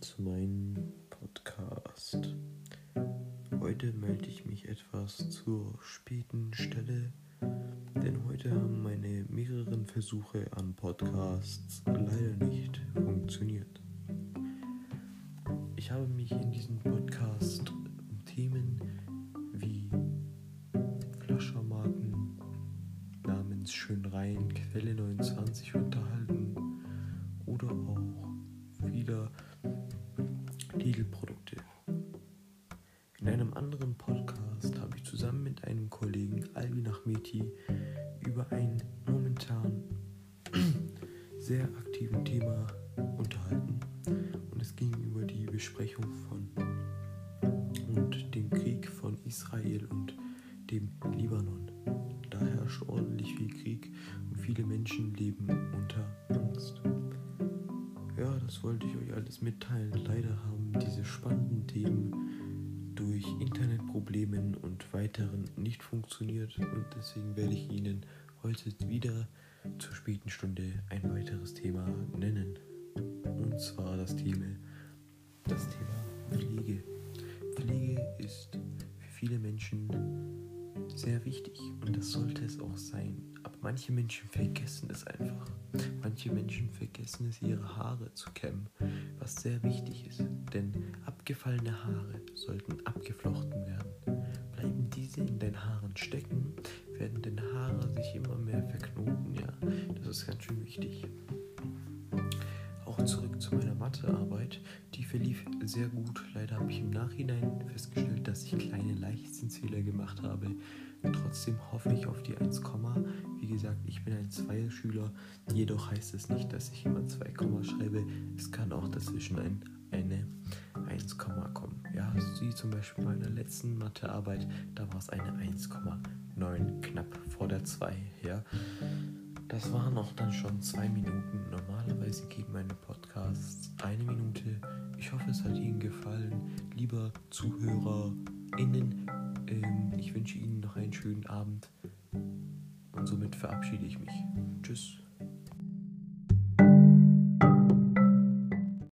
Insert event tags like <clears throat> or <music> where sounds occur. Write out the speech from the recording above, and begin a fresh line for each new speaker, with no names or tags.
zu meinem Podcast. Heute melde ich mich etwas zur späten Stelle, denn heute haben meine mehreren Versuche an Podcasts leider nicht funktioniert. Ich habe mich in diesem Podcast um Themen wie Flaschermarken namens Schönrein Quelle 29 unterhalten oder auch wieder Lidl-Produkte. In einem anderen Podcast habe ich zusammen mit einem Kollegen Albin Achmeti über ein momentan <clears throat> sehr aktiven Thema unterhalten und es ging über die Besprechung von und dem Krieg von Israel und dem Libanon. Da herrscht ordentlich viel Krieg und viele Menschen leben unter Angst. Das wollte ich euch alles mitteilen. Leider haben diese spannenden Themen durch Internetproblemen und weiteren nicht funktioniert und deswegen werde ich Ihnen heute wieder zur späten Stunde ein weiteres Thema nennen. Und zwar das Thema, das Thema Pflege. Pflege ist für viele Menschen sehr wichtig und das sollte es auch sein. Manche Menschen vergessen es einfach. Manche Menschen vergessen es, ihre Haare zu kämmen, was sehr wichtig ist. Denn abgefallene Haare sollten abgeflochten werden. Bleiben diese in den Haaren stecken, werden deine Haare sich immer mehr verknoten. Ja, das ist ganz schön wichtig. Auch zurück zu meiner Mathearbeit. Die verlief sehr gut. Leider habe ich im Nachhinein festgestellt, dass ich kleine Leichtsinnsfehler gemacht habe. Trotzdem hoffe ich auf die 1, wie gesagt, ich bin ein Zweierschüler, jedoch heißt es nicht, dass ich immer 2, schreibe. Es kann auch dazwischen ein, eine 1, kommen. Ja, wie zum Beispiel bei meiner letzten Mathearbeit, da war es eine 1,9 knapp vor der 2 her. Das waren auch dann schon zwei Minuten. Normalerweise geben meine Podcasts eine Minute. Ich hoffe, es hat Ihnen gefallen. Lieber ZuhörerInnen, ähm, ich wünsche Ihnen einen schönen Abend. Und somit verabschiede ich mich. Tschüss.